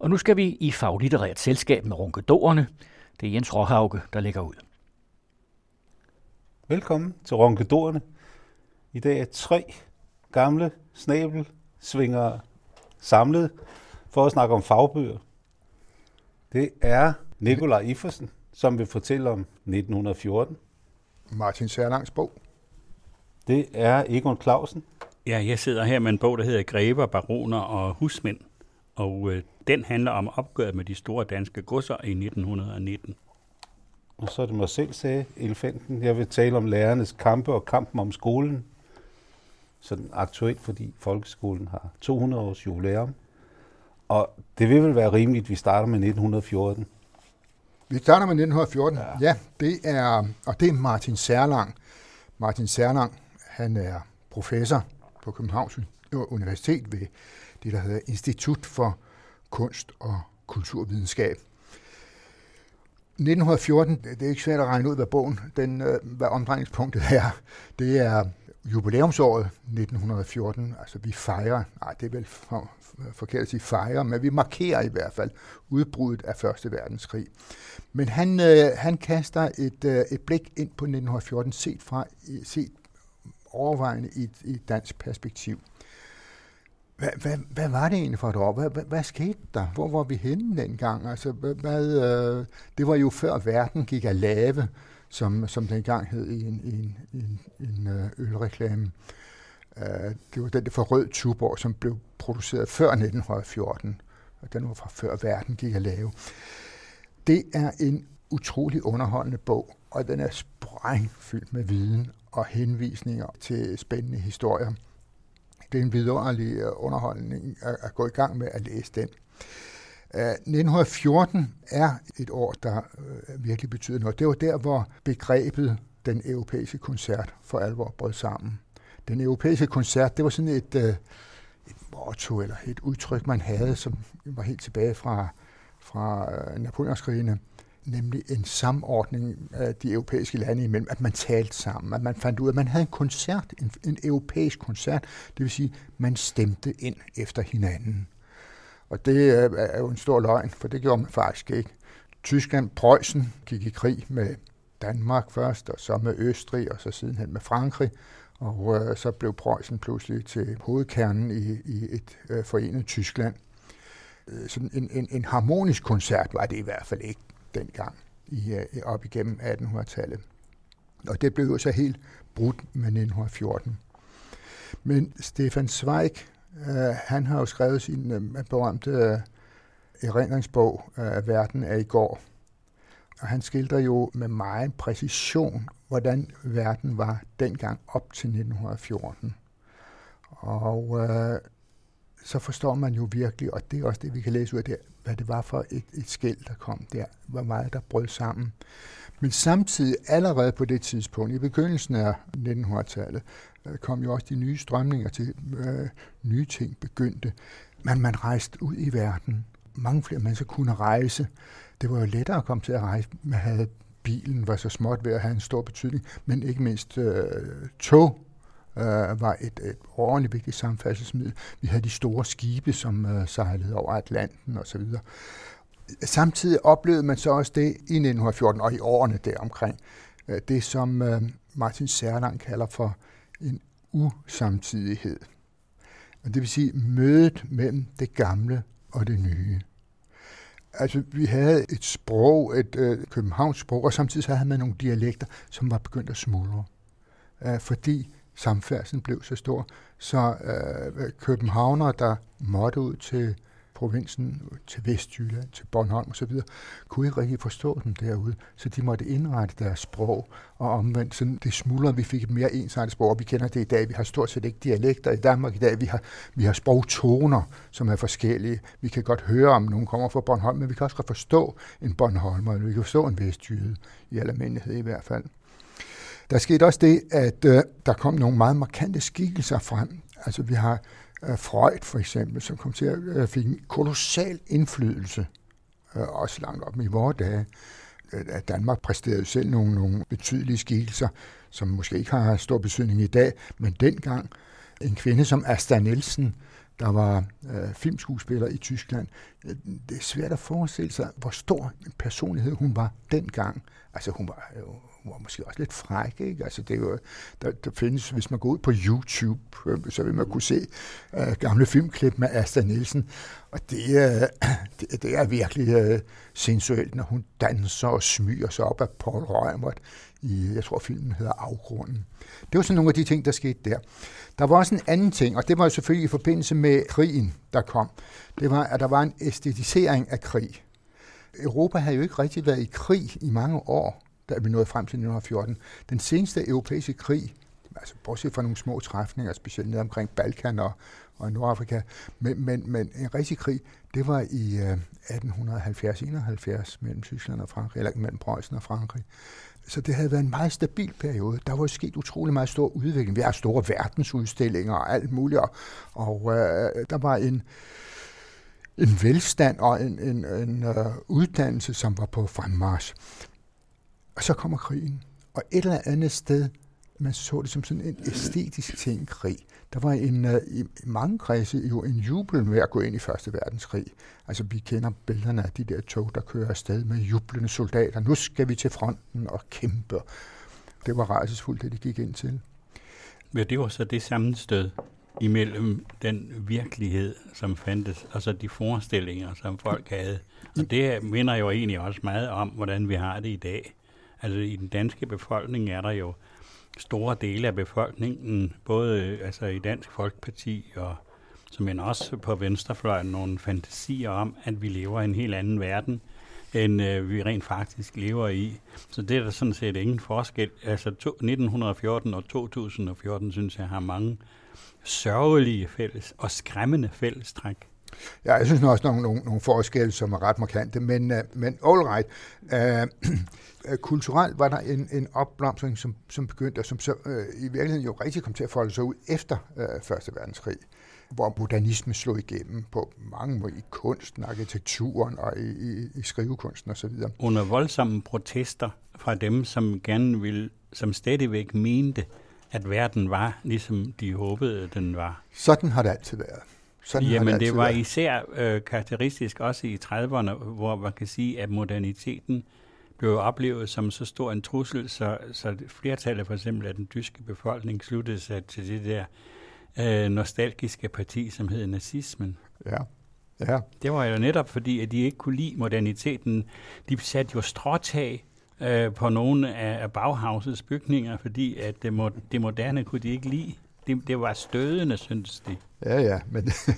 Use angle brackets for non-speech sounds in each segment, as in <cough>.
Og nu skal vi i faglitterært selskab med Ronkedorerne. Det er Jens Råhauke, der lægger ud. Velkommen til Ronkedorerne. I dag er tre gamle snabelsvinger samlet for at snakke om fagbøger. Det er Nikolaj Ifersen, som vil fortælle om 1914. Martin Særlangs bog. Det er Egon Clausen. Ja, jeg sidder her med en bog, der hedder Grever, Baroner og Husmænd. Og øh, den handler om opgøret med de store danske godser i 1919. Og så er det mig selv, sagde elefanten. Jeg vil tale om lærernes kampe og kampen om skolen. Sådan aktuelt, fordi folkeskolen har 200 års jubilæum. Og det vil vel være rimeligt, at vi starter med 1914. Vi starter med 1914. Ja, ja det er, og det er Martin Særlang. Martin Særlang, han er professor på Københavns Universitet ved det, der hedder Institut for Kunst og Kulturvidenskab. 1914, det er ikke svært at regne ud, hvad bogen, den, øh, hvad omdrejningspunktet er. Det er jubilæumsåret 1914, altså vi fejrer, nej det er vel for, forkert at sige fejrer, men vi markerer i hvert fald udbruddet af Første Verdenskrig. Men han, øh, han kaster et, øh, et blik ind på 1914, set, fra, set overvejende i et, i et dansk perspektiv. Hvad, hvad, hvad var det egentlig for et år? Hvad, hvad, hvad skete der? Hvor var vi henne dengang? Altså, hvad, hvad, øh, det var jo før verden gik af lave, som, som dengang hed i en, i en, i en, en øh, ølreklame. Øh, det var den der for rød Tuborg, som blev produceret før 1914. Og den var fra før verden gik af lave. Det er en utrolig underholdende bog, og den er sprængfyldt med viden og henvisninger til spændende historier. Det er en vidunderlig øh, underholdning at gå i gang med at læse den. Øh, 1914 er et år, der øh, virkelig betyder noget. Det var der, hvor begrebet den europæiske koncert for alvor brød sammen. Den europæiske koncert, det var sådan et, et motto eller et udtryk, man havde, som var helt tilbage fra, fra Napoleonskrigene nemlig en samordning af de europæiske lande imellem, at man talte sammen, at man fandt ud af, at man havde en koncert, en, en europæisk koncert, det vil sige, man stemte ind efter hinanden. Og det er jo en stor løgn, for det gjorde man faktisk ikke. Tyskland, Preussen gik i krig med Danmark først, og så med Østrig, og så sidenhen med Frankrig. Og øh, så blev Preussen pludselig til hovedkernen i, i et øh, forenet Tyskland. Øh, sådan en, en, en harmonisk koncert var det i hvert fald ikke dengang i, op igennem 1800-tallet. Og det blev jo så helt brudt med 1914. Men Stefan Zweig, øh, han har jo skrevet sin øh, berømte øh, erindringsbog, øh, Verden er i går. Og han skildrer jo med meget præcision, hvordan verden var dengang op til 1914. Og øh, så forstår man jo virkelig, og det er også det, vi kan læse ud af det, hvad det var for et, et skæld, der kom der, hvor meget der brød sammen. Men samtidig, allerede på det tidspunkt, i begyndelsen af 1900-tallet, øh, kom jo også de nye strømninger til, øh, nye ting begyndte. Men man rejste ud i verden. Mange flere mennesker kunne rejse. Det var jo lettere at komme til at rejse. Man havde bilen var så småt ved at have en stor betydning, men ikke mindst øh, tog øh, var et, et ordentligt vigtigt samfærdselsmiddel. Vi havde de store skibe, som øh, sejlede over Atlanten osv. Samtidig oplevede man så også det i 1914 og i årene deromkring. Øh, det, som øh, Martin Særlang kalder for en usamtidighed. Og Det vil sige mødet mellem det gamle og det nye. Altså, vi havde et sprog, et øh, Københavns sprog, og samtidig så havde man nogle dialekter, som var begyndt at smuldre. Øh, fordi samfærdselen blev så stor, så øh, københavner, der måtte ud til provinsen, til Vestjylland, til Bornholm osv., kunne ikke rigtig forstå dem derude, så de måtte indrette deres sprog, og omvendt. Sådan det smuldrede, vi fik et mere ensartet sprog, og vi kender det i dag, vi har stort set ikke dialekter i Danmark i dag, vi har, vi har sprogtoner, som er forskellige, vi kan godt høre, om nogen kommer fra Bornholm, men vi kan også godt forstå en Bornholmer, eller vi kan forstå en Vestjyde, i almindelighed i hvert fald. Der skete også det, at øh, der kom nogle meget markante skikkelser frem. Altså vi har øh, Freud for eksempel, som kom til at øh, fik en kolossal indflydelse, øh, også langt op i vores dage. Øh, at Danmark præsterede selv nogle, nogle betydelige skikkelser, som måske ikke har stor betydning i dag, men dengang en kvinde som Asta Nielsen, der var øh, filmskuespiller i Tyskland. Øh, det er svært at forestille sig, hvor stor en personlighed hun var dengang. Altså hun var, jo hun var måske også lidt fræk, ikke? Altså det er jo, der, der findes, hvis man går ud på YouTube, øh, så vil man kunne se øh, gamle filmklip med Asta Nielsen, og det, øh, <clears throat> det, det er virkelig øh, sensuelt, når hun danser og smyger sig op af Paul Reumert i, jeg tror filmen hedder Afgrunden. Det var sådan nogle af de ting, der skete der. Der var også en anden ting, og det var jo selvfølgelig i forbindelse med krigen, der kom. Det var, at der var en æstetisering af krig. Europa havde jo ikke rigtig været i krig i mange år, da vi nåede frem til 1914. Den seneste europæiske krig, altså bortset fra nogle små træfninger, specielt ned omkring Balkan og, og Nordafrika, men, men, men en rigtig krig, det var i øh, 1870-71 mellem Tyskland og Frankrig, eller mellem Preussen og Frankrig. Så det havde været en meget stabil periode. Der var sket utrolig meget stor udvikling. Vi har store verdensudstillinger og alt muligt, og, og øh, der var en, en velstand og en, en, en øh, uddannelse, som var på fremmarsch. Og så kommer krigen. Og et eller andet sted, man så det som sådan en æstetisk ting, krig. Der var en, uh, i mange kredse jo en jubel med at gå ind i Første Verdenskrig. Altså, vi kender billederne af de der tog, der kører afsted med jublende soldater. Nu skal vi til fronten og kæmpe. Det var rejsesfuldt, det de gik ind til. Ja, det var så det sammenstød imellem den virkelighed, som fandtes, og så de forestillinger, som folk havde. Og det minder jo egentlig også meget om, hvordan vi har det i dag. Altså i den danske befolkning er der jo store dele af befolkningen, både altså i Dansk Folkeparti og som men også på venstrefløjen, nogle fantasier om, at vi lever i en helt anden verden, end øh, vi rent faktisk lever i. Så det er der sådan set ingen forskel. Altså to, 1914 og 2014, synes jeg, har mange sørgelige fælles og skræmmende fællestræk. Ja, jeg synes også nogle, nogle, nogle forskelle, som er ret markante, men, uh, men all right. Uh, <clears throat> kulturelt var der en, en opblomstring, som, som begyndte, og som så uh, i virkeligheden jo rigtig kom til at folde sig ud efter uh, Første Verdenskrig hvor modernismen slog igennem på mange måder i kunsten, arkitekturen og i, i, i skrivekunsten osv. Under voldsomme protester fra dem, som gerne ville, som stadigvæk mente, at verden var, ligesom de håbede, den var. Sådan har det altid været. Sådan Jamen, det, var været. især øh, karakteristisk også i 30'erne, hvor man kan sige, at moderniteten blev oplevet som så stor en trussel, så, så flertallet for eksempel af den tyske befolkning sluttede sig til det der øh, nostalgiske parti, som hed nazismen. Ja. Ja. Det var jo netop fordi, at de ikke kunne lide moderniteten. De satte jo stråtag øh, på nogle af Bauhausets bygninger, fordi at det, mo- det moderne kunne de ikke lide. Det, det var stødende, synes de. Ja, ja, <laughs> men det,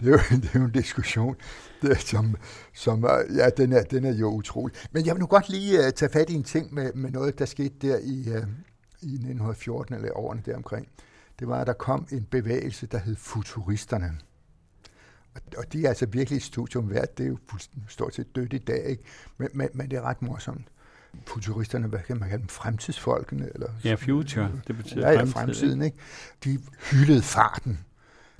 er, jo, det er jo en diskussion, det, som, som ja, den er, den er jo utrolig. Men jeg vil nu godt lige uh, tage fat i en ting med, med noget, der skete der i, uh, i 1914 eller årene deromkring. Det var, at der kom en bevægelse, der hed futuristerne. Og de er altså virkelig et studium værd. Det er jo stort set dødt i dag, ikke? Men, men, men det er ret morsomt futuristerne, hvad kan man kalde dem, fremtidsfolkene? Eller, ja, future, det betyder ja, ja, fremtiden. Ikke? De hyldede farten.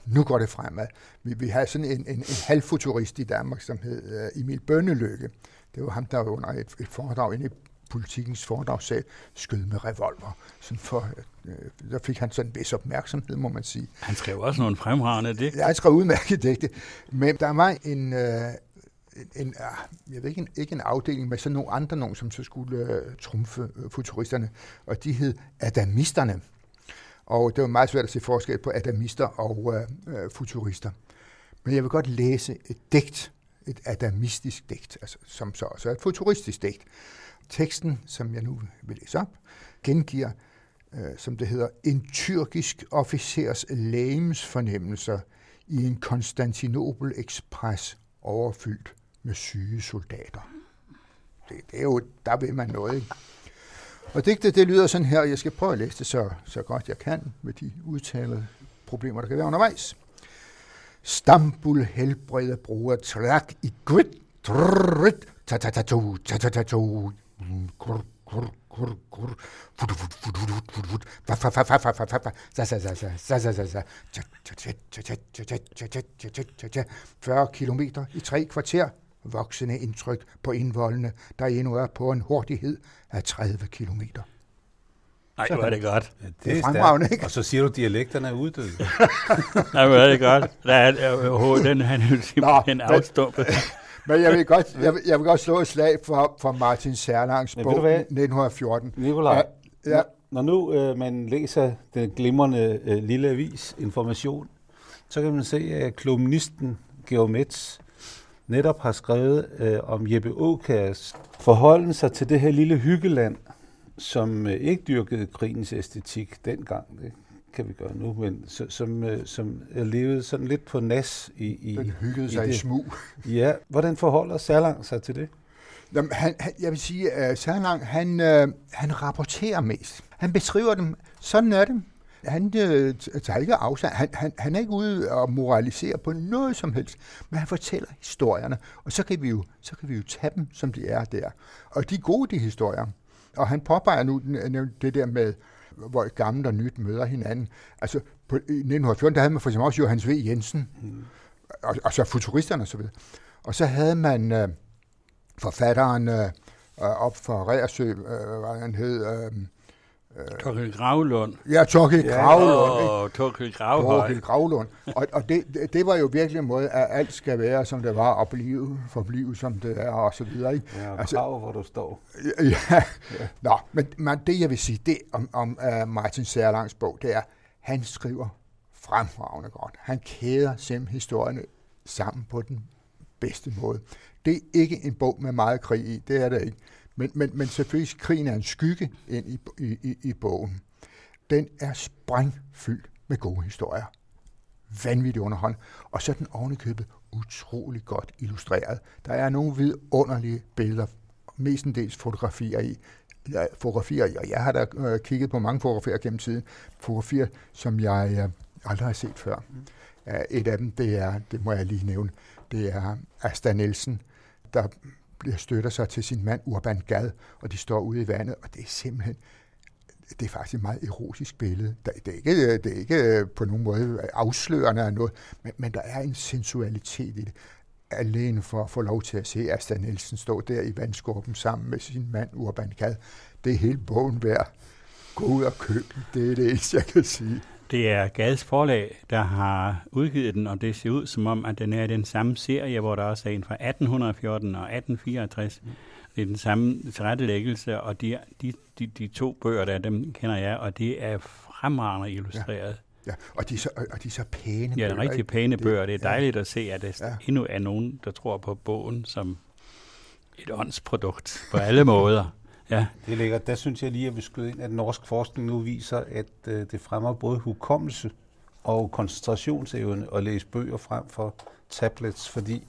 Nu går det fremad. Vi, vi har sådan en, en, en halvfuturist i Danmark, som hed uh, Emil Bønneløkke. Det var ham, der var under et, et foredrag inde i politikens foredragssal skød med revolver. Sådan for, øh, der fik han sådan en vis opmærksomhed, må man sige. Han skrev også nogle fremragende digte. Ja, han skrev udmærket digte. Men der var en, øh, en, ah, jeg ved ikke, en, ikke en afdeling, men sådan nogle andre nogen, som så skulle øh, trumfe øh, futuristerne, og de hed Adamisterne. Og det var meget svært at se forskel på adamister og øh, øh, futurister. Men jeg vil godt læse et digt, et adamistisk digt, altså, som så også er et futuristisk digt. Teksten, som jeg nu vil læse op, gengiver, øh, som det hedder, en tyrkisk officers lægemsfornemmelser i en Konstantinopel Express overfyldt med syge soldater. Det, det er jo, der vil man noget. Ikke? Og digtet, det lyder sådan her, og jeg skal prøve at læse det så, så godt jeg kan, med de udtalede problemer, der kan være undervejs. Stambul helbrede bruger træk i grit, trrrt, ta ta ta to, ta ta ta to, kur, kur, kur, kur, fut, fut, fut, fut, fut, fut, fa, fa, fa, fa, fa, fa, fa, fa, sa, sa, sa, sa, sa, sa, sa, sa, 40 kilometer i tre kvarter, voksende indtryk på indvoldene, der endnu er på en hurtighed af 30 kilometer. Nej, hvor er det godt. Ja, Det er stærkt. fremragende, ikke? Og så siger du, at dialekterne er uddøde. <laughs> Nej, hvor er det godt. Der er, øh, den han er simpelthen <laughs> men- afstumpet. <laughs> Men jeg vil godt, jeg vil, jeg vil godt slå et slag for, for Martin Serlangs Men bog ved du hvad? 1914. Nikolaj, Ja, ja. når nu øh, man læser den glimrende øh, lille avis Information, så kan man se, at kolumnisten Georg Metz netop har skrevet øh, om Jeppe Åkærs forholden sig til det her lille hyggeland, som øh, ikke dyrkede krigens æstetik dengang, det kan vi gøre nu, men så, som, øh, som levede sådan lidt på nas i, i, Den hyggede i sig i, det. smug. <laughs> Ja, hvordan forholder Serlang sig til det? Jamen, han, han, jeg vil sige, at Serlang, han, øh, han rapporterer mest. Han beskriver dem. Sådan er det. Han øh, tager ikke afstand. Han, han, han er ikke ude og moralisere på noget som helst, men han fortæller historierne, og så kan vi jo, så kan vi jo tage dem, som de er der. Og de er gode, de historier. Og han påpeger nu det der med, hvor gammelt og nyt møder hinanden. Altså, på, i 1914, der havde man for eksempel også Johannes V. Jensen, og, og så futuristerne og så videre. Og så havde man øh, forfatteren øh, op for Reersø, øh, hvad han hed, øh, Torkel Gravlund. ja, Torkild Ja. Gravlund? Åh, Torkel Gravhøj. Torkild Gravlund. Og, og det, det, det var jo virkelig en måde, at alt skal være, som det var, og blive, forblive, som det er, og så videre. Ikke? Ja, og Altså- krav, hvor du står. Ja. <laughs> Nå, men, men det jeg vil sige, det om, om uh, Martin Serlangs bog, det er, han skriver fremragende godt. Han kæder simpelthen historierne sammen på den bedste måde. Det er ikke en bog med meget krig i, det er det ikke. Men, men, men selvfølgelig, krigen er en skygge ind i, i, i, i bogen. Den er sprængfyldt med gode historier. Vanvittigt underholdende. Og så er den ovenikøbet utrolig godt illustreret. Der er nogle vidunderlige billeder, mestendels fotografier i. Fotografier, og jeg har da øh, kigget på mange fotografier gennem tiden. Fotografier, som jeg øh, aldrig har set før. Uh, et af dem, det er, det må jeg lige nævne, det er Asta Nielsen, der støtter sig til sin mand Urban Gad, og de står ude i vandet, og det er simpelthen, det er faktisk et meget erotisk billede. Der- Det er ikke, det er ikke på nogen måde afslørende af noget, men, men der er en sensualitet i det. Alene for at få lov til at se Asta Nielsen stå der i vandskorpen sammen med sin mand Urban Gad. Det er hele bogen værd. Gå ud og køb den. Det er det eneste, jeg kan sige. Det er Gads forlag, der har udgivet den, og det ser ud som om, at den er i den samme serie, hvor der også er en fra 1814 og 1864. Det er den samme tilrettelæggelse, og de, de, de, de to bøger, der dem kender jeg, og det er fremragende illustreret. Ja, og de er så, og de er så pæne. Ja, det er bøger, rigtig pæne bøger. Det er ja. dejligt at se, at der Ja. endnu er nogen, der tror på bogen som et åndsprodukt på alle måder. Ja, Det er lækkert. Der synes jeg lige, at vi skyder ind, at norsk forskning nu viser, at øh, det fremmer både hukommelse og koncentrationsevne at læse bøger frem for tablets, fordi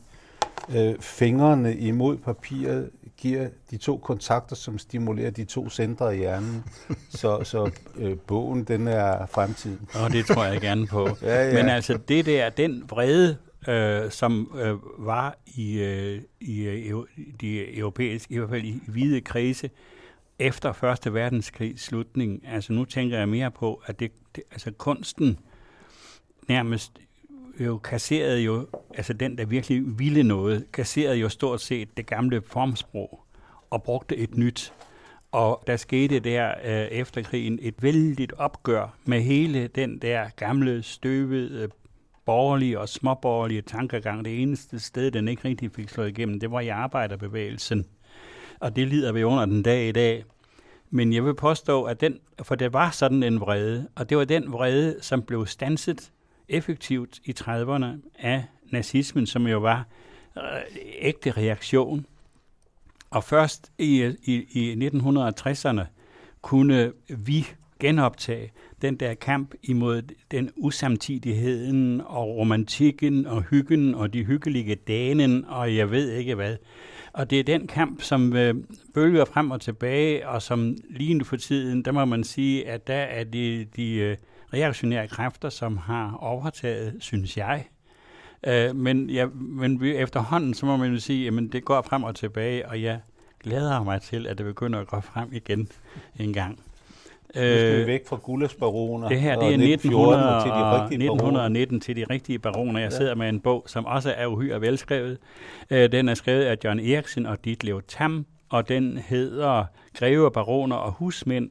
øh, fingrene imod papiret giver de to kontakter, som stimulerer de to centre i hjernen. <laughs> så så øh, bogen, den er fremtiden. og det tror jeg gerne på. Ja, ja. Men altså, det der, den vrede, øh, som øh, var i, øh, i øh, de europæiske, i hvert fald i hvide kredse, efter Første Verdenskrigs slutning, altså nu tænker jeg mere på, at det, det altså kunsten nærmest jo kasserede jo, altså den, der virkelig ville noget, kasserede jo stort set det gamle formsprog og brugte et nyt. Og der skete der øh, efter krigen et vældigt opgør med hele den der gamle, støvede, borgerlige og småborgerlige tankegang. Det eneste sted, den ikke rigtig fik slået igennem, det var i arbejderbevægelsen. Og det lider vi under den dag i dag. Men jeg vil påstå, at den, for det var sådan en vrede, og det var den vrede, som blev stanset effektivt i 30'erne af nazismen, som jo var øh, ægte reaktion. Og først i, i, i 1960'erne kunne vi genoptage den der kamp imod den usamtidigheden og romantikken og hyggen og de hyggelige dagen og jeg ved ikke hvad. Og det er den kamp, som øh, bølger frem og tilbage, og som lige nu for tiden, der må man sige, at der er de, de øh, reaktionære kræfter, som har overtaget, synes jeg. Øh, men, ja, men vi, efterhånden, så må man jo sige, at det går frem og tilbage, og jeg glæder mig til, at det begynder at gå frem igen en gang. Nu skal vi væk fra gullaschbaroner. Øh, Det her, det er 1914 og 1900 til de rigtige baroner. 1919 til de rigtige baroner. Jeg Ja. sidder med en bog, som også er uhyre velskrevet. Øh, Den er skrevet af John Eriksen og Ditlev Tam, og den hedder Greve, Baroner og Husmænd.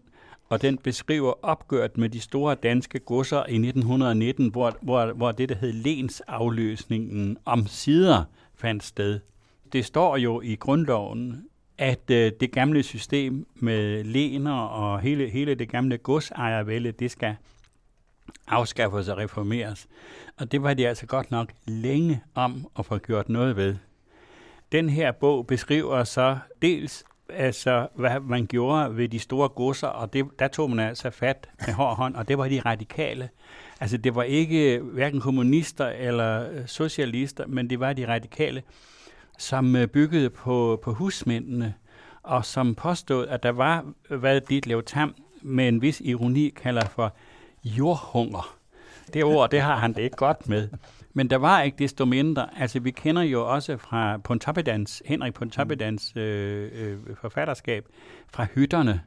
og den beskriver opgøret med de store danske godser i 1919, hvor, hvor, hvor det, der hed lensafløsningen om sider fandt sted. Det står jo i grundloven, at øh, det gamle system med lener og hele, hele det gamle godsejervælde, det skal afskaffes og reformeres. Og det var de altså godt nok længe om at få gjort noget ved. Den her bog beskriver så dels altså, hvad man gjorde ved de store godser, og det, der tog man altså fat med hård hånd, og det var de radikale. Altså, det var ikke øh, hverken kommunister eller øh, socialister, men det var de radikale, som øh, byggede på, på husmændene, og som påstod, at der var, hvad Ditlev Tam med en vis ironi kalder for jordhunger. Det ord, det har han det ikke godt med. Men der var ikke desto mindre. Altså, vi kender jo også fra Pontoppidans, Henrik Pontoppidans mm. øh, øh, forfatterskab, fra hytterne.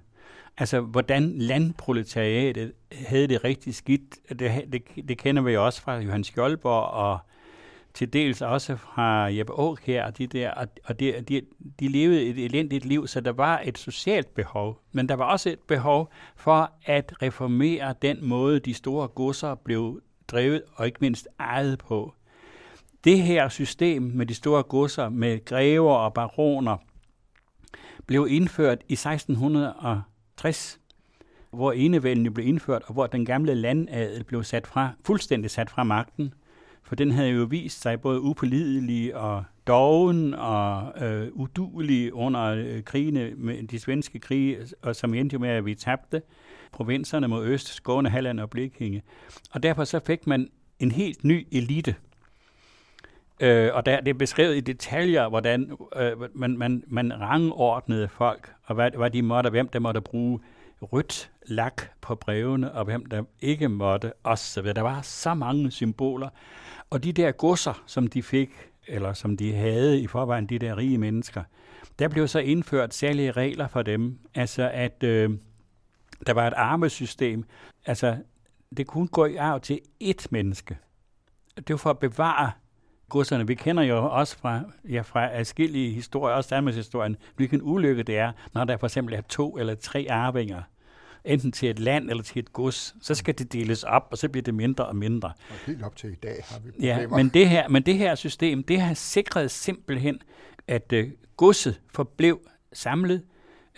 Altså, hvordan landproletariatet havde det rigtig skidt. Det, det, det kender vi jo også fra Johan Skjoldborg og til dels også fra Jeppe Auk her, og de der, og, og de, de, de levede et elendigt liv, så der var et socialt behov, men der var også et behov for at reformere den måde, de store godser blev drevet og ikke mindst ejet på. Det her system med de store godser, med grever og baroner, blev indført i 1660, hvor enevælden blev indført, og hvor den gamle landadel blev sat fra, fuldstændig sat fra magten. For den havde jo vist sig både upålidelig og doven og øh, udulig under øh, krigene, med de svenske krige, og som endte jo med, at vi tabte provinserne mod øst, Skåne, Halland og Blekinge. Og derfor så fik man en helt ny elite. Øh, og der, det er beskrevet i detaljer, hvordan øh, man, man, man rangordnede folk, og hvad, hvad de måtte, hvem der måtte bruge rødt lak på brevene, og hvem der ikke måtte, osv. Der var så mange symboler. Og de der godser, som de fik, eller som de havde i forvejen, de der rige mennesker, der blev så indført særlige regler for dem. Altså at øh, der var et armesystem. Altså, det kunne gå i arv til ét menneske. Det var for at bevare godserne. Vi kender jo også fra, ja, fra adskillige historier, også Danmarks historien, hvilken ulykke det er, når der for eksempel er to eller tre arvinger enten til et land eller til et gods, så skal det deles op, og så bliver det mindre og mindre. Og helt op til i dag har vi problemer. Ja, men det her, men det her system, det har sikret simpelthen, at uh, godset forblev samlet.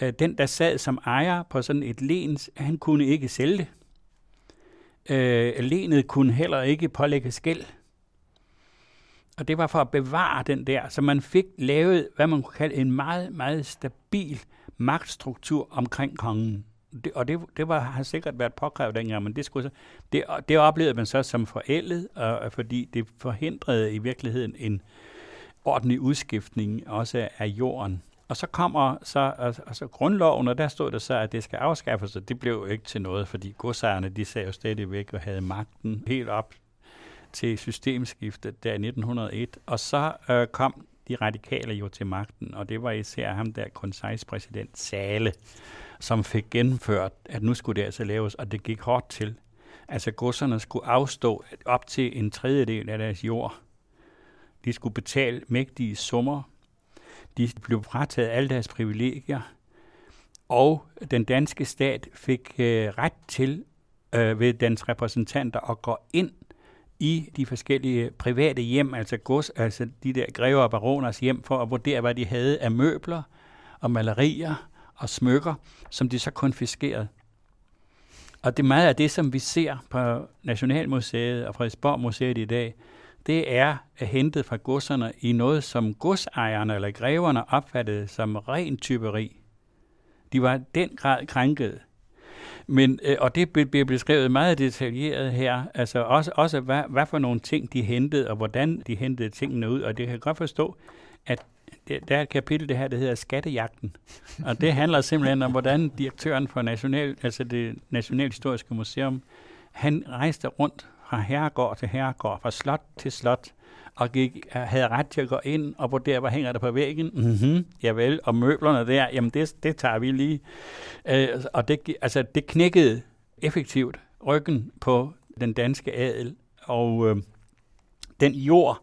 Uh, den, der sad som ejer på sådan et lens, han kunne ikke sælge det. Uh, lenet kunne heller ikke pålægge skæld. Og det var for at bevare den der, så man fik lavet, hvad man kunne kalde en meget, meget stabil magtstruktur omkring kongen det, og det, det var, har sikkert været påkrævet dengang, men det, skulle det, det oplevede man så som forældet, og, fordi det forhindrede i virkeligheden en ordentlig udskiftning også af jorden. Og så kommer så altså, grundloven, og der stod der så, at det skal afskaffes, og det blev jo ikke til noget, fordi godsejerne, de sagde jo stadigvæk og havde magten helt op til systemskiftet der i 1901. Og så øh, kom de radikale jo til magten, og det var især ham der konsejspræsident Sale, som fik gennemført, at nu skulle det altså laves, og det gik hårdt til. Altså godserne skulle afstå op til en tredjedel af deres jord. De skulle betale mægtige summer. De blev frataget alle deres privilegier. Og den danske stat fik øh, ret til øh, ved dens repræsentanter at gå ind i de forskellige private hjem, altså gods, altså de der grever og baroners hjem, for at vurdere, hvad de havde af møbler og malerier og smykker, som de så konfiskerede. Og det er meget af det, som vi ser på Nationalmuseet og Frederiksborg Museet i dag, det er hentet fra godserne i noget, som godsejerne eller greverne opfattede som ren typeri. De var den grad krænket. Men, øh, og det bliver beskrevet meget detaljeret her, altså også, også hvad, hvad for nogle ting de hentede, og hvordan de hentede tingene ud, og det kan jeg godt forstå, at det, der er et kapitel, det her, der hedder Skattejagten. Og det handler simpelthen om, hvordan direktøren for National, altså det Nationalhistoriske Museum, han rejste rundt fra herregård til herregård, fra slot til slot, og gik, havde ret til at gå ind og vurdere, hvad hænger der på væggen. Mm-hmm, javel, og møblerne der, jamen det, det tager vi lige. Øh, og det, altså, det knækkede effektivt ryggen på den danske adel, og øh, den jord,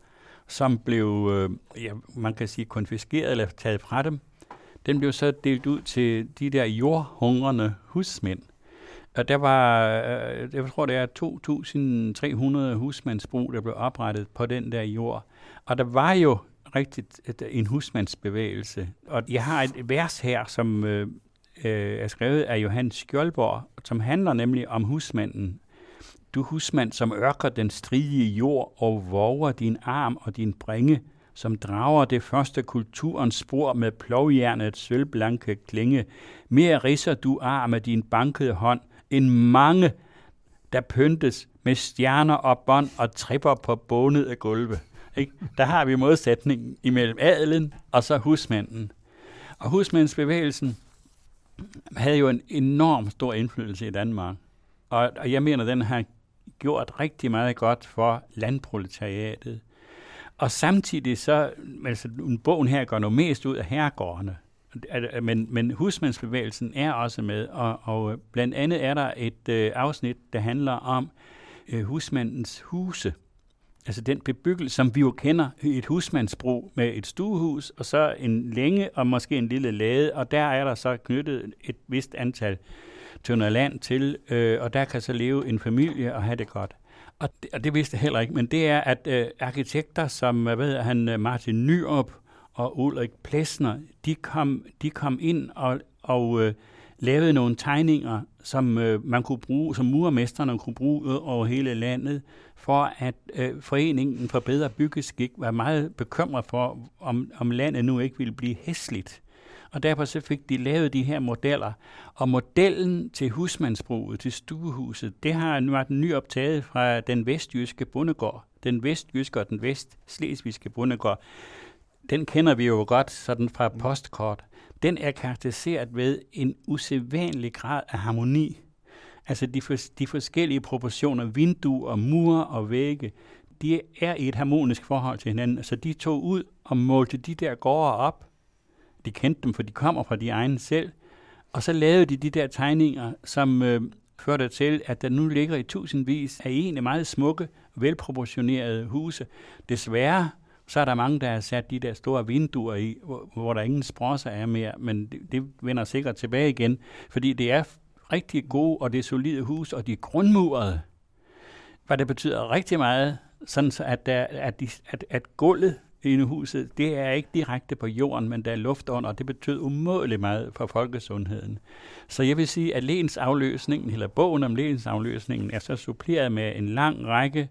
som blev, øh, ja, man kan sige, konfiskeret eller taget fra dem, den blev så delt ud til de der jordhungrende husmænd. Og der var, øh, jeg tror, det er 2.300 husmandsbrug, der blev oprettet på den der jord. Og der var jo rigtigt en husmandsbevægelse. Og jeg har et vers her, som øh, øh, er skrevet af Johan Skjoldborg, som handler nemlig om husmanden. Du husmand, som ørker den stridige jord og våger din arm og din bringe, som drager det første kulturens spor med plovjernets sølvblanke klinge. Mere risser du arm med din bankede hånd, end mange, der pyntes med stjerner og bånd og tripper på bonede gulve. Ikke? Der har vi modsætningen imellem adelen og så husmanden. Og husmandsbevægelsen havde jo en enorm stor indflydelse i Danmark. Og, og jeg mener, den har gjort rigtig meget godt for landproletariatet. Og samtidig så, altså bogen her går noget mest ud af herregårdene. Men, men husmandsbevægelsen er også med, og, og blandt andet er der et øh, afsnit, der handler om øh, husmandens huse. Altså den bebyggelse, som vi jo kender, et husmandsbrug med et stuehus, og så en længe og måske en lille lade, og der er der så knyttet et vist antal tønder land til, øh, og der kan så leve en familie og have det godt. Og det, og det vidste jeg heller ikke, men det er, at øh, arkitekter som øh, hvad ved han, øh, Martin Nyrup og Ulrik Plesner, de kom, de kom ind og, og øh, lavede nogle tegninger, som øh, man kunne bruge, som murmesterne kunne bruge over hele landet, for at øh, foreningen for bedre byggeskik var meget bekymret for, om, om landet nu ikke ville blive hæsligt. Og derfor så fik de lavet de her modeller. Og modellen til husmandsbruget, til stuehuset, det har nu været nyoptaget fra den vestjyske bondegård. Den vestjyske og den vestslesvigske bondegård. Den kender vi jo godt sådan fra postkort. Den er karakteriseret ved en usædvanlig grad af harmoni Altså de, for, de forskellige proportioner, vinduer, mure og vægge, de er i et harmonisk forhold til hinanden. Så de tog ud og målte de der gårde op. De kendte dem, for de kommer fra de egne selv. Og så lavede de de der tegninger, som øh, førte til, at der nu ligger i tusindvis af egentlig meget smukke, velproportionerede huse. Desværre så er der mange, der har sat de der store vinduer i, hvor, hvor der ingen sprosser er mere, men det, det vender sikkert tilbage igen, fordi det er rigtig gode, og det er solide hus, og de er grundmurede. Hvad det betyder rigtig meget, sådan så at, der, at, de, at, at gulvet i huset, det er ikke direkte på jorden, men der er luft under, og det betyder umådeligt meget for folkesundheden. Så jeg vil sige, at lægens afløsningen, eller bogen om lægens afløsningen, er så suppleret med en lang række øh,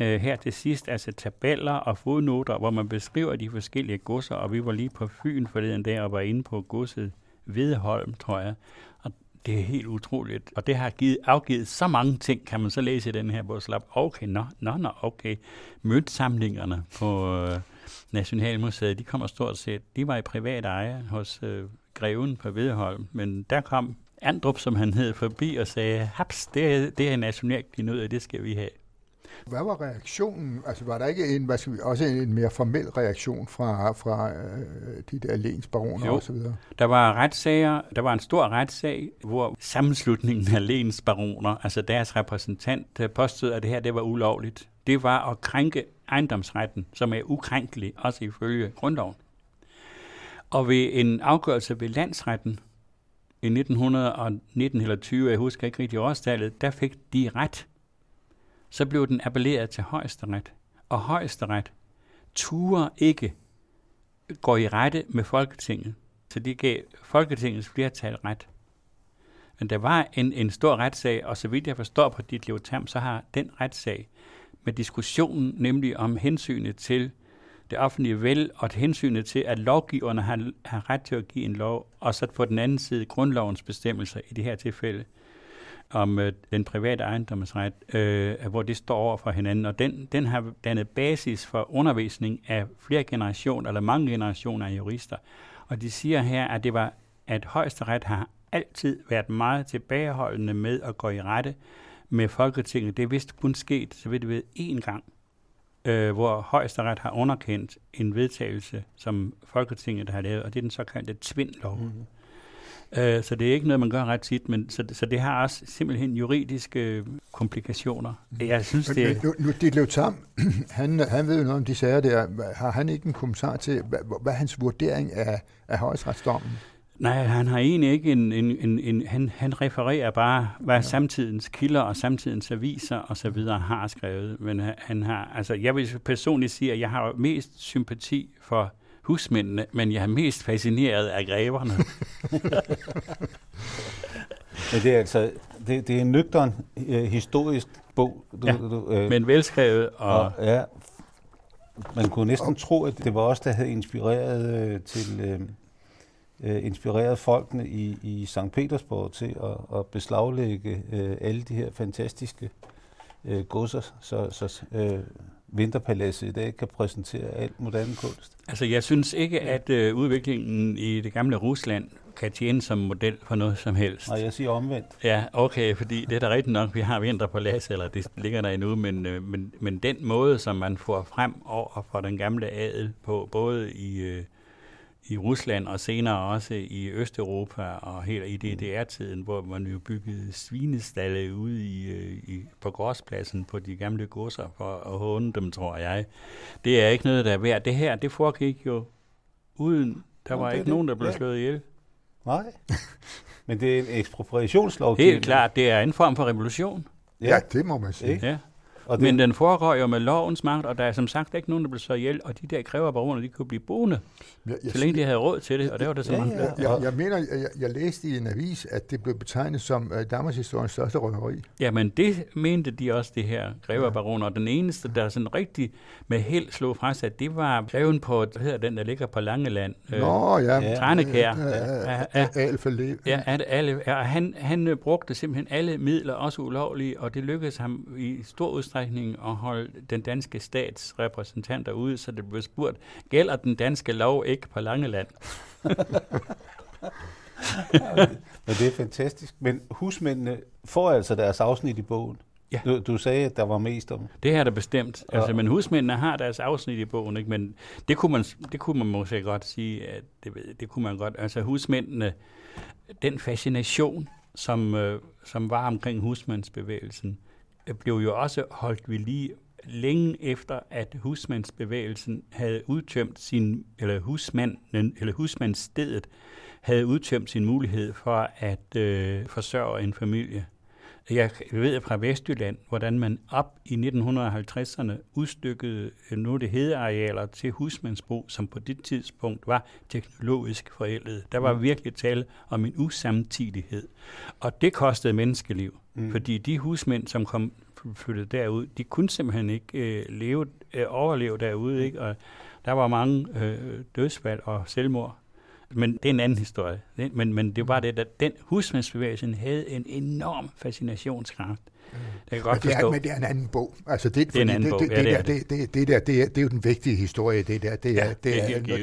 Øh, her til sidst, altså tabeller og fodnoter, hvor man beskriver de forskellige godser, og vi var lige på Fyn forleden dag og var inde på godset Vedholm, tror jeg. Og det er helt utroligt. Og det har givet, afgivet så mange ting, kan man så læse i den her bog. Slap, okay, nå, nå, nå, okay. Møntsamlingerne på øh, Nationalmuseet, de kommer stort set, de var i privat eje hos øh, greven på Vedholm, men der kom Andrup, som han hed, forbi og sagde, haps, det er, det er nationalt noget, det skal vi have. Hvad var reaktionen? Altså var der ikke en, hvad skal vi, også en mere formel reaktion fra, fra øh, de der så videre? Der var retssager, der var en stor retssag, hvor sammenslutningen af lensbaroner, altså deres repræsentant, øh, påstod, at det her det var ulovligt. Det var at krænke ejendomsretten, som er ukrænkelig, også ifølge grundloven. Og ved en afgørelse ved landsretten i 1919 eller 20, jeg husker ikke rigtig årstallet, der fik de ret så blev den appelleret til højesteret. Og højesteret turer ikke gå i rette med Folketinget. Så de gav Folketingets flertal ret. Men der var en, en stor retssag, og så vidt jeg forstår på dit Tam, så har den retssag med diskussionen nemlig om hensynet til det offentlige vel, og hensynet til, at lovgiverne har, har ret til at give en lov, og så på den anden side grundlovens bestemmelser i det her tilfælde, om øh, den private ejendomsret, øh, hvor det står over for hinanden. Og den, den har dannet basis for undervisning af flere generationer, eller mange generationer af jurister. Og de siger her, at det var, at højesteret har altid været meget tilbageholdende med at gå i rette med Folketinget. Det er vist kun sket, så vidt ved, én gang, øh, hvor højesteret har underkendt en vedtagelse, som Folketinget har lavet, og det er den såkaldte tvindlov. Mm-hmm. Øh, så det er ikke noget, man gør ret tit, men så, så det har også simpelthen juridiske øh, komplikationer. Mm. Jeg synes, det er... Nu, nu det Tam, <clears throat> han, han ved jo noget om de sager der. Har han ikke en kommentar til, hvad, hvad er hans vurdering af, af højestrætsdommen? Nej, han har egentlig ikke en... en, en, en han, han refererer bare, hvad ja. samtidens kilder og samtidens aviser og så videre har skrevet. Men han har... Altså, jeg vil personligt sige, at jeg har mest sympati for husmændene, men jeg er mest fascineret af greverne. <laughs> Men det er altså det, det er en nøgtern øh, historisk bog. Du, ja, du, øh, men velskrevet. Og, og, ja, man kunne næsten tro, at det var os, der havde inspireret øh, til øh, øh, inspireret folkene i, i St. Petersborg til at, at beslaglægge øh, alle de her fantastiske øh, godser, så, så øh, Vinterpaladset i dag kan præsentere alt moderne kunst. Altså, jeg synes ikke, at øh, udviklingen i det gamle Rusland kan tjene som model for noget som helst. Nej, jeg siger omvendt. Ja, okay, fordi det er da rigtigt nok, vi har Vinterpaladset, eller det ligger der endnu, men, øh, men, men den måde, som man får frem over for den gamle adel på, både i... Øh, i Rusland og senere også i Østeuropa og helt i DDR-tiden, hvor man jo byggede svinestalle ude i, øh, i, på gårdspladsen på de gamle godser for at håne dem, tror jeg. Det er ikke noget, der er værd. Det her, det foregik jo uden, der var ikke det, nogen, der blev ja. slået ihjel. Nej, <laughs> men det er en ekspropriationslovgivning. Helt klart, det er en form for revolution. Ja, ja det må man sige. Ja. Og det... Men den foregår jo med lovens magt, og der er som sagt ikke nogen, der bliver så ihjel, og de der kræver baroner, de kunne blive boende, ja, jeg så længe de havde råd til det, og det var det så ja, ja, ja. Jeg, jeg mener, jeg, jeg læste i en avis, at det blev betegnet som uh, Danmarks historiens største røveri. Ja, men det mente de også, det her greverbaroner, og den eneste, der sådan rigtig med held slog fra sig, det var greven på, hvad hedder den, der ligger på Langeland. Øh, Nå, ja. ja. Tranekær. Ja, ja, alle, ja, han, han øh, brugte simpelthen alle midler, også ulovlige, og det lykkedes ham i stor udstrækning udstrækning at holde den danske stats repræsentanter ude, så det blev spurgt, gælder den danske lov ikke på Langeland? <laughs> Men det er fantastisk. Men husmændene får altså deres afsnit i bogen. Ja. Du, du sagde, at der var mest om. Det her er der bestemt. Ja. Altså, men husmændene har deres afsnit i bogen, ikke? men det kunne man, det kunne man måske godt sige, at det, det kunne man godt. Altså husmændene, den fascination, som, øh, som var omkring husmandsbevægelsen, blev jo også holdt ved lige længe efter, at husmandsbevægelsen havde udtømt sin, eller husmanden, eller husmandsstedet havde udtømt sin mulighed for at øh, forsørge en familie. Jeg ved fra Vestjylland, hvordan man op i 1950'erne udstykkede øh, nu det hedearealer til husmandsbrug, som på det tidspunkt var teknologisk forældet. Der var mm. virkelig tale om en usamtidighed. Og det kostede menneskeliv, mm. fordi de husmænd, som kom flyttet derud, de kunne simpelthen ikke øh, leve, øh, overleve derude, ikke? og der var mange øh, dødsfald og selvmord. Men det er en anden historie. Men, men det var det, at den husmandsbevægelsen havde en enorm fascinationskraft. Mm. Det kan godt men, det er, men det er en anden bog. Altså det, det er en anden det, bog. Det, det, ja, det, der, det, det, det, der, det, er, det er jo den vigtige historie, det der. Det er, ja, det, det er, det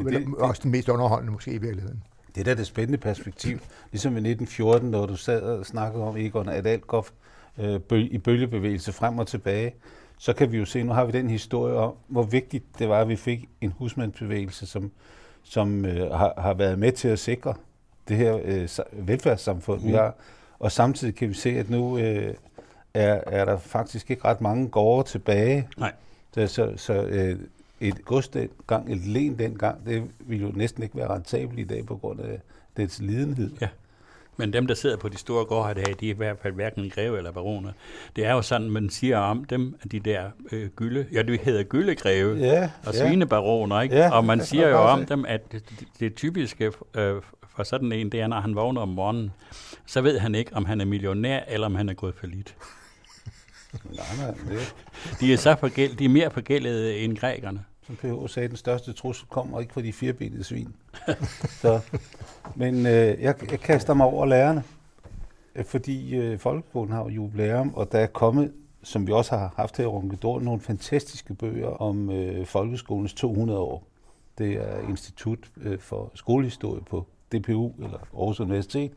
er, det, også den mest underholdende måske i virkeligheden. Det er da det spændende perspektiv. Ligesom i 1914, når du sad og snakkede om Egon Adalkov øh, bøl, i bølgebevægelse frem og tilbage, så kan vi jo se, nu har vi den historie om, hvor vigtigt det var, at vi fik en husmandsbevægelse, som som øh, har, har været med til at sikre det her øh, velfærdssamfund, mm. vi har. Og samtidig kan vi se, at nu øh, er, er der faktisk ikke ret mange gårde tilbage. Nej. Så, så, så øh, et gods dengang, et len dengang, det ville jo næsten ikke være rentabelt i dag på grund af dets lidenhed. Ja. Men dem, der sidder på de store gårde de er i hvert fald hverken greve eller baroner. Det er jo sådan, man siger om dem, at de der øh, gylde, ja, det hedder gyldegreve ja, og ja. svinebaroner, ikke? Ja, og man siger jo om dem, at det, det typiske øh, for sådan en, det er, når han vågner om morgenen, så ved han ikke, om han er millionær, eller om han er gået for lidt. nej, nej, det... De er, så forgæld, de er mere forgældede end grækerne. Som P.H. sagde, den største trussel kommer ikke fra de firebenede svin. <laughs> så, men øh, jeg, jeg kaster mig over lærerne, øh, fordi øh, folkeskolen har jo jubilæum, og der er kommet, som vi også har haft her i Runkedor, nogle fantastiske bøger om øh, folkeskolens 200 år. Det er Institut øh, for Skolehistorie på DPU, eller Aarhus Universitet,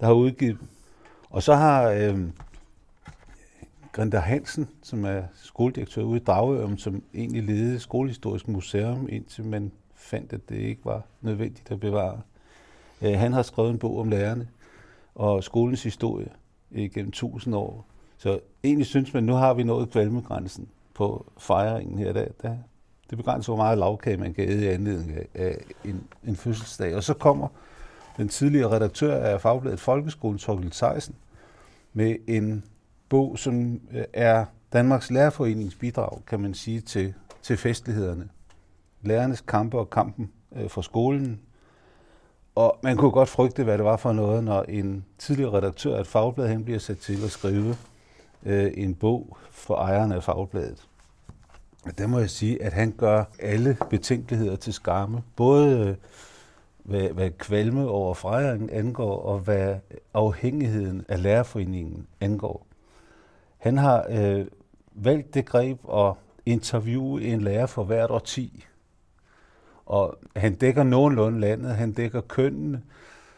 der har udgivet Og så har øh, Grinda Hansen, som er skoledirektør ude i Dragørum, som egentlig ledede Skolehistorisk Museum, indtil man fandt, at det ikke var nødvendigt at bevare. Øh, han har skrevet en bog om lærerne og skolens historie øh, gennem tusind år. Så egentlig synes man, nu har vi nået kvalmegrænsen på fejringen her. Der, der, det begrænser, hvor meget lavkage man kan æde i anledning af en, en fødselsdag. Og så kommer den tidligere redaktør af Fagbladet Folkeskolen, Torgild Seisen, med en bog, som øh, er Danmarks Lærerforenings bidrag, kan man sige, til, til festlighederne. Lærernes kampe og kampen øh, for skolen. Og man kunne godt frygte, hvad det var for noget, når en tidligere redaktør af et fagblad han bliver sat til at skrive øh, en bog for ejerne af fagbladet. Og der må jeg sige, at han gør alle betænkeligheder til skamme. Både øh, hvad, hvad kvalme over fejringen angår, og hvad afhængigheden af lærerforeningen angår. Han har øh, valgt det greb at interviewe en lærer for hvert årti. Og han dækker nogenlunde landet, han dækker kønnene.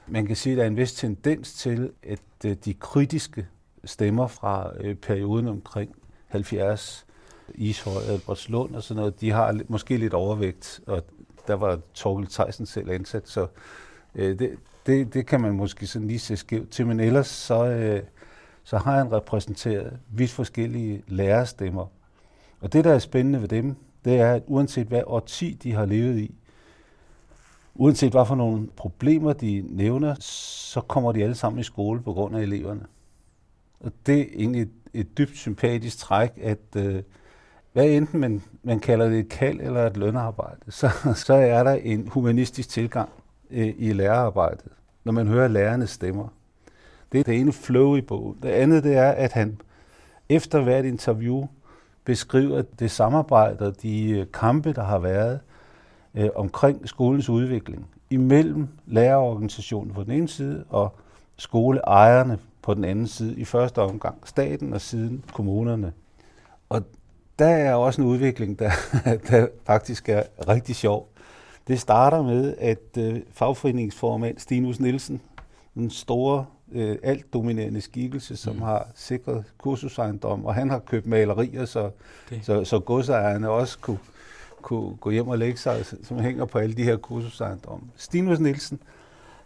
Man kan sige, at der er en vis tendens til, at øh, de kritiske stemmer fra øh, perioden omkring 70, Ishøj, Albertslund og sådan noget, de har måske lidt overvægt, og der var Torkel Theisen selv ansat, så øh, det, det, det kan man måske sådan lige se skævt til, men ellers så, øh, så har han repræsenteret vidt forskellige lærerstemmer. Og det, der er spændende ved dem, det er, at uanset hvad årti de har levet i, uanset hvad for nogle problemer de nævner, så kommer de alle sammen i skole på grund af eleverne. Og det er egentlig et, et dybt sympatisk træk, at øh, hvad enten man, man kalder det et kald eller et lønarbejde, så, så er der en humanistisk tilgang øh, i lærerarbejdet, når man hører lærernes stemmer. Det er det ene flow i bogen. Det andet det er, at han efter hvert interview beskriver det samarbejde og de øh, kampe, der har været øh, omkring skolens udvikling imellem lærerorganisationen på den ene side og skoleejerne på den anden side. I første omgang staten og siden kommunerne. Og der er også en udvikling, der, <laughs> der faktisk er rigtig sjov. Det starter med, at øh, fagforeningsformand Stinus Nielsen, den store, øh, alt dominerende skikkelse, som mm. har sikret kursusejendom, og han har købt malerier, så, så, så godsejerne også kunne, kunne gå hjem og lægge sig, som hænger på alle de her kursusejendomme. Stinus Nielsen,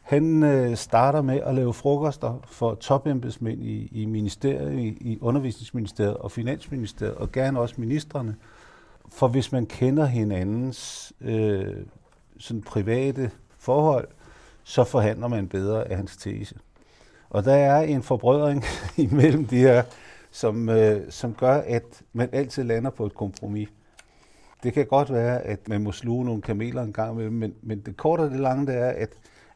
han øh, starter med at lave frokoster for topembedsmænd i, i ministeriet, i, i undervisningsministeriet og finansministeriet, og gerne også ministerne. For hvis man kender hinandens øh, sådan private forhold, så forhandler man bedre af hans tese. Og der er en forbrødring <laughs> imellem de her, som, øh, som gør, at man altid lander på et kompromis. Det kan godt være, at man må sluge nogle kameler en gang imellem, men, men det korte og det lange det er, at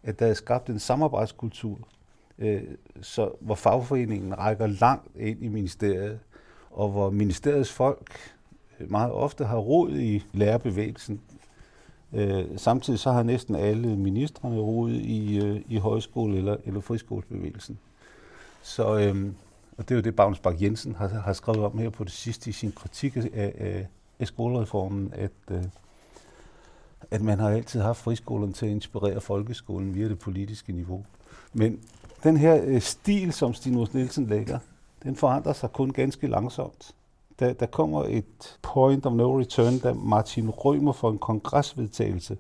at der er skabt en samarbejdskultur, øh, så, hvor fagforeningen rækker langt ind i ministeriet, og hvor ministeriets folk meget ofte har rod i lærerbevægelsen. Øh, samtidig så har næsten alle ministerne roet i, øh, i højskole- eller, eller friskolebevægelsen. Så, øh, og det er jo det, Bagnes Bak Jensen har, har skrevet om her på det sidste i sin kritik af, af, af skolereformen, at, øh, at man har altid haft friskolerne til at inspirere folkeskolen via det politiske niveau. Men den her øh, stil, som Stinus Nielsen lægger, den forandrer sig kun ganske langsomt. Der, der kommer et point of no return, da Martin Rømer for en kongresvedtagelse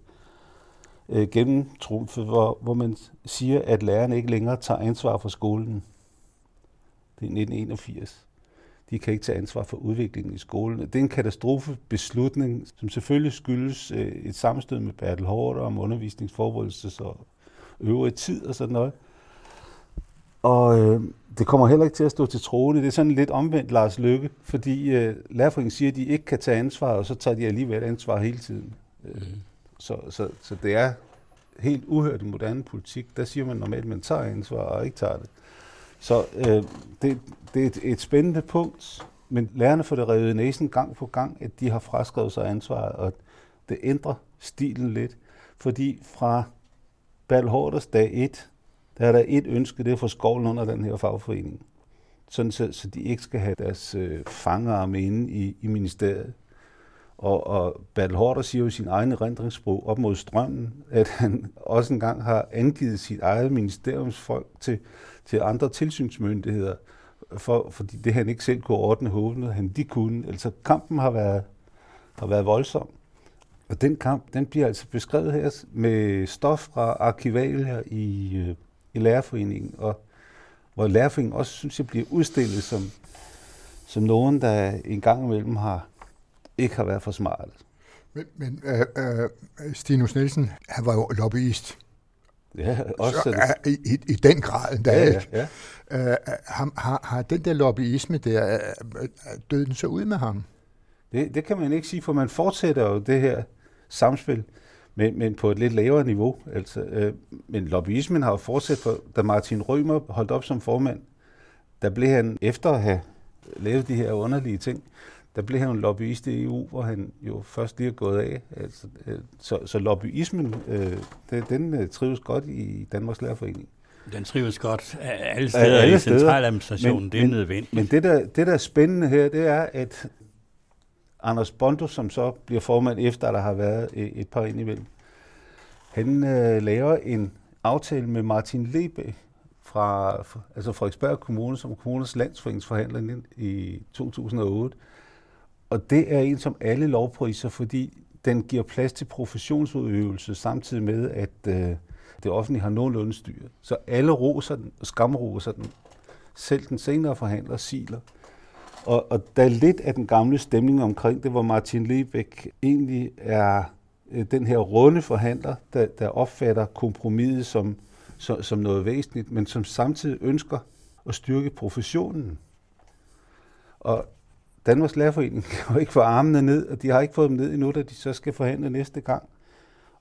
øh, gennem trumfet, hvor, hvor man siger, at lærerne ikke længere tager ansvar for skolen. Det er 1981 de kan ikke tage ansvar for udviklingen i skolen. Det er en katastrofebeslutning, som selvfølgelig skyldes øh, et sammenstød med Bertel Hård om undervisningsforberedelses og øvrige tid og sådan noget. Og øh, det kommer heller ikke til at stå til troende. Det er sådan lidt omvendt Lars Lykke, fordi øh, lærerforeningen siger, at de ikke kan tage ansvar, og så tager de alligevel ansvar hele tiden. Øh, mm. så, så, så det er helt uhørt i moderne politik. Der siger man normalt, at man tager ansvar og ikke tager det. Så øh, det, det er et, et spændende punkt, men lærerne får det revet i næsen gang på gang, at de har fraskrevet sig ansvaret, og det ændrer stilen lidt. Fordi fra Bertel Hårders dag 1, der er der et ønske, det er at få skovlen under den her fagforening. Sådan så, så de ikke skal have deres øh, fangarme inde i, i ministeriet. Og, og Bertel Hårder siger jo i sin egen erindringsbog op mod strømmen, at han også engang har angivet sit eget ministeriumsfolk til, til andre tilsynsmyndigheder, for, fordi det han ikke selv kunne ordne håbnet, han de kunne. Altså kampen har været, har været voldsom. Og den kamp, den bliver altså beskrevet her med stof fra arkivalier i, øh, i Lærerforeningen, og hvor Lærerforeningen også, synes jeg, bliver udstillet som, som nogen, der en gang imellem har, ikke har været for smarte. Men, men uh, uh, Stinus Nielsen, han var jo lobbyist, Ja, også Så, så, er, i, i den grad, der ja, ja, ja, ikke. ja. Øh, har, har, har den der lobbyisme der, øh, øh, døde den så ud med ham? Det, det kan man ikke sige, for man fortsætter jo det her samspil, men, men på et lidt lavere niveau. Altså, øh, men lobbyismen har jo fortsat, for da Martin Rømer holdt op som formand, der blev han, efter at have lavet de her underlige ting, der blev han lobbyist i EU, hvor han jo først lige er gået af. Altså, øh, så, så lobbyismen, øh, det, den øh, trives godt i Danmarks Lærerforening. Den trives godt alle steder alle i steder. centraladministrationen. Men- Det er men- nødvendigt. Men det der, det der er spændende her, det er, at Anders Bondo, som så bliver formand efter, der har været et, par ind imellem, han øh, laver en aftale med Martin Lebe fra altså Frederiksberg Kommune, som kommunens landsforeningsforhandler i 2008. Og det er en som alle lovpriser, fordi den giver plads til professionsudøvelse, samtidig med, at øh, det offentlige har nogenlunde styr. Så alle roser den, og skamroser den. Selv den senere forhandler siler. Og, og der er lidt af den gamle stemning omkring det, hvor Martin Lebæk egentlig er øh, den her runde forhandler, der, der opfatter kompromiset som, som, som noget væsentligt, men som samtidig ønsker at styrke professionen. Og Danmarks Lærerforening <laughs> kan jo ikke få armene ned, og de har ikke fået dem ned endnu, da de så skal forhandle næste gang.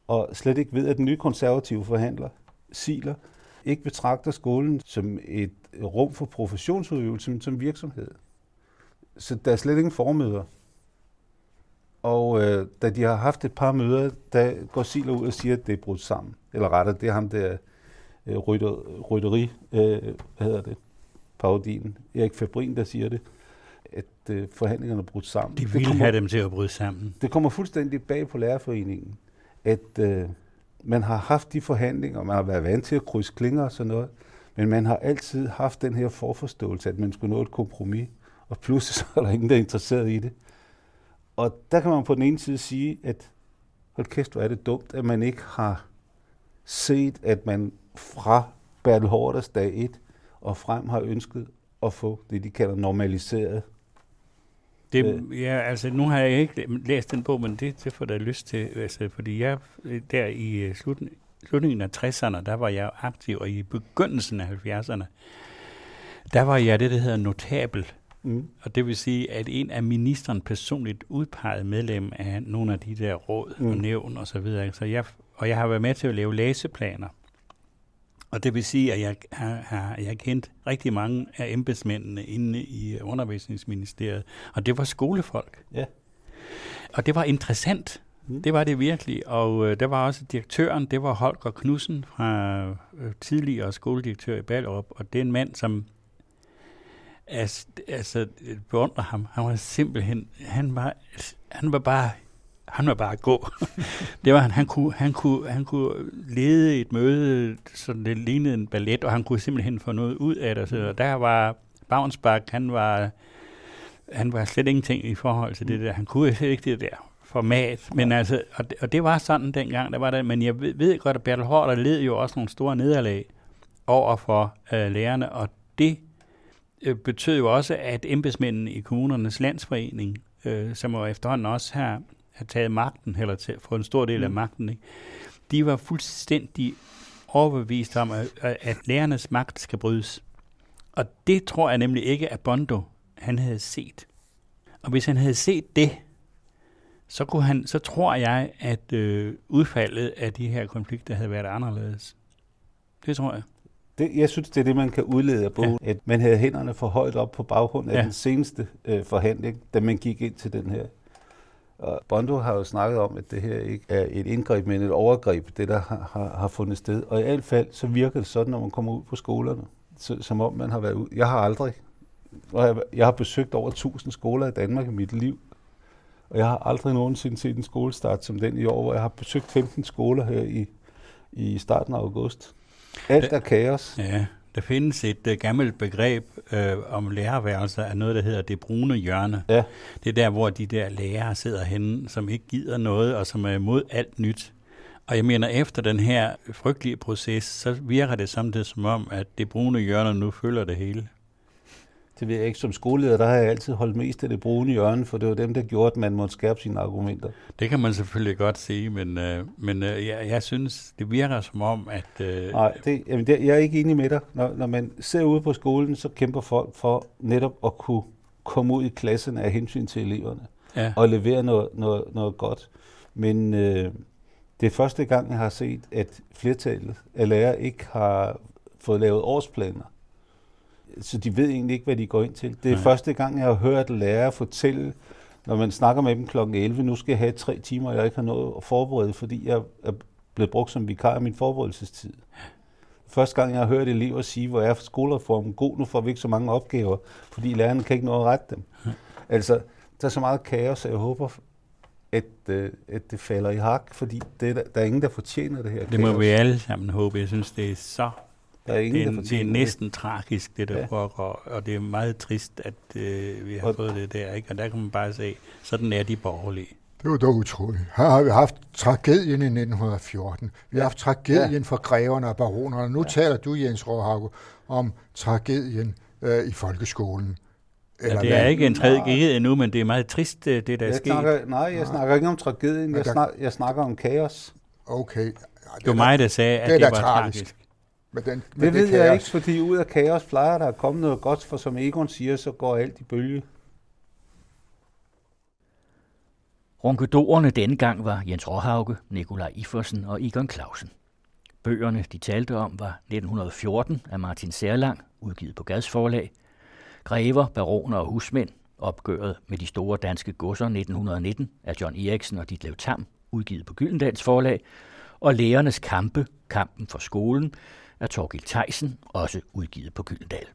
Og slet ikke ved, at den nye konservative forhandler, Siler, ikke betragter skolen som et rum for professionsudøvelse, men som virksomhed. Så der er slet ingen formøder. Og øh, da de har haft et par møder, der går Siler ud og siger, at det er brudt sammen. Eller rettere, det er ham der øh, rytter, rytteri, øh, hvad hedder det, parodien, Erik Fabrin, der siger det, at øh, forhandlingerne er brudt sammen. De Det ville kommer- have dem til at bryde sammen. det kommer fuldstændig bag på lærerforeningen, at øh, man har haft de forhandlinger, man har været vant til at krydse klinger og sådan noget, men man har altid haft den her forforståelse, at man skulle nå et kompromis, og pludselig så er der ingen, der er interesseret i det. Og der kan man på den ene side sige, at hold kæft, hvor er det dumt, at man ikke har set, at man fra Bertel Hårders dag 1 og frem har ønsket at få det, de kalder normaliseret Det, ja, altså, nu har jeg ikke læst den bog, men det, det får jeg lyst til, altså, fordi jeg der i øh, slut, slutningen af 60'erne, der var jeg aktiv, og i begyndelsen af 70'erne, der var jeg det, der hedder notabel. Mm. Og det vil sige, at en af ministeren personligt udpeget medlem af nogle af de der råd mm. og nævn og så videre. Så jeg, og jeg har været med til at lave læseplaner. Og det vil sige, at jeg har, har jeg kendt rigtig mange af embedsmændene inde i undervisningsministeriet. Og det var skolefolk. Ja. Og det var interessant. Mm. Det var det virkelig. Og øh, der var også direktøren, det var Holger Knudsen fra øh, tidligere skoledirektør i Ballerup. Og det er en mand, som altså, altså beundrer ham. Han var simpelthen, han var, han var bare, han var bare gå. <laughs> det var han, han kunne, han kunne, han kunne lede et møde, så det lignede en ballet, og han kunne simpelthen få noget ud af det. Så der var Bavnsbak, han var, han var slet ingenting i forhold til det der. Han kunne slet ikke det der format, men altså, og det, og det var sådan dengang, der var det, men jeg ved, ved godt, at Bertel Hårder led jo også nogle store nederlag over for øh, lærerne, og det øh, betød jo også, at embedsmændene i kommunernes landsforening, øh, som jo efterhånden også har, har taget magten, eller til, fået en stor del af Mm. magten, ikke? de var fuldstændig overbevist om, at, at lærernes magt skal brydes. Og det tror jeg nemlig ikke, at Bondo han havde set. Og hvis han havde set det, så, kunne han, så tror jeg, at øh, udfaldet af de her konflikter havde været anderledes. Det tror jeg. Det, jeg synes, det er det, man kan udlede af bogen, ja. at man havde hænderne for højt op på baggrund af Ja. den seneste øh, forhandling, da man gik ind til den her. Og Bondo har jo snakket om, at det her ikke er et indgreb, men et overgreb, det der har, har, har fundet sted. Og i hvert fald, så virker det sådan, når man kommer ud på skolerne, så, som om man har været ud. Jeg har aldrig, jeg har besøgt over 1000 skoler i Danmark i mit liv, og jeg har aldrig nogensinde set en skolestart som den i år, hvor jeg har besøgt 15 skoler her i, i starten af august. Alt er kaos. Ja, der findes et uh, gammelt begreb øh, om lærerværelser af noget, der hedder det brune hjørne. Ja. Det er der, hvor de der lærere sidder henne, som ikke gider noget, og som er imod alt nyt. Og jeg mener, efter den her frygtelige proces, så virker det samtidig som om, at det brune hjørne nu følger det hele. Det ved jeg ikke. Som skoleleder, der har jeg altid holdt mest af det brune hjørne, for det var dem, der gjorde, at man måtte skærpe sine argumenter. Det kan man selvfølgelig godt sige, men, øh, men øh, jeg, jeg synes, det virker som om, at... Øh, Nej, det, jamen det, jeg er ikke enig med dig. Når, når man ser ude på skolen, så kæmper folk for netop at kunne komme ud i klassen af hensyn til eleverne ja. og levere noget, noget, noget godt. Men øh, det er første gang, jeg har set, at flertallet af lærere ikke har fået lavet årsplaner. Så de ved egentlig ikke, hvad de går ind til. Det er Nej. første gang, jeg har hørt lærere fortælle, når man snakker med dem kl. 11, nu skal jeg have tre timer, jeg ikke har noget at forberede, fordi jeg er blevet brugt som vikar i min forberedelsestid. Første gang, jeg har hørt elever sige, hvor er skolereformen god, nu får vi ikke så mange opgaver, fordi lærerne kan ikke nå at rette dem. Altså, der er så meget kaos, at jeg håber, at, øh, at det falder i hak, fordi det er, der, der er ingen, der fortjener det her det må kaos. vi alle sammen håbe. Jeg synes, det er så... Der er ingen, Det der er, det er næsten tragisk, det der Ja. ja. foregår, og det er meget trist, at øh, vi har Og- fået det der, ikke? Og der kan man bare se, sådan er de borgerlige. Det var dog utroligt. Her har vi haft tragedien i 1914. Vi har Ja. haft tragedien Ja. for greverne og baronerne. Nu taler du, Jens Råhauge, om tragedien øh, i folkeskolen. Ja, det hvad? er ikke en Nej. tragedie endnu, men det er meget trist, øh, det der er Jeg sket. snakker, nej, jeg snakker ikke om tragedien, jeg, der- snak, jeg snakker om kaos. Okay. Ja, Det var mig, der sagde, at det er det, da var tragisk. tragisk. Men den, men Det ved kan jeg ikke, fordi ud af kaos plejer der at komme noget godt, for som Egon siger, så går alt i bølge. Ronkedorerne denne gang var Jens Råhauge, Nikolaj Iforsen og Egon Clausen. Bøgerne, de talte om, var 1914 af Martin Serlang, udgivet på Gads forlag, Grever, Baroner og Husmænd, opgøret med de store danske godser 1919 af John Eriksen og Ditlev Tam, udgivet på Gyldendals forlag, og Lærernes kampe, kampen for skolen, af Torgild Theisen, også udgivet på Gyldendal.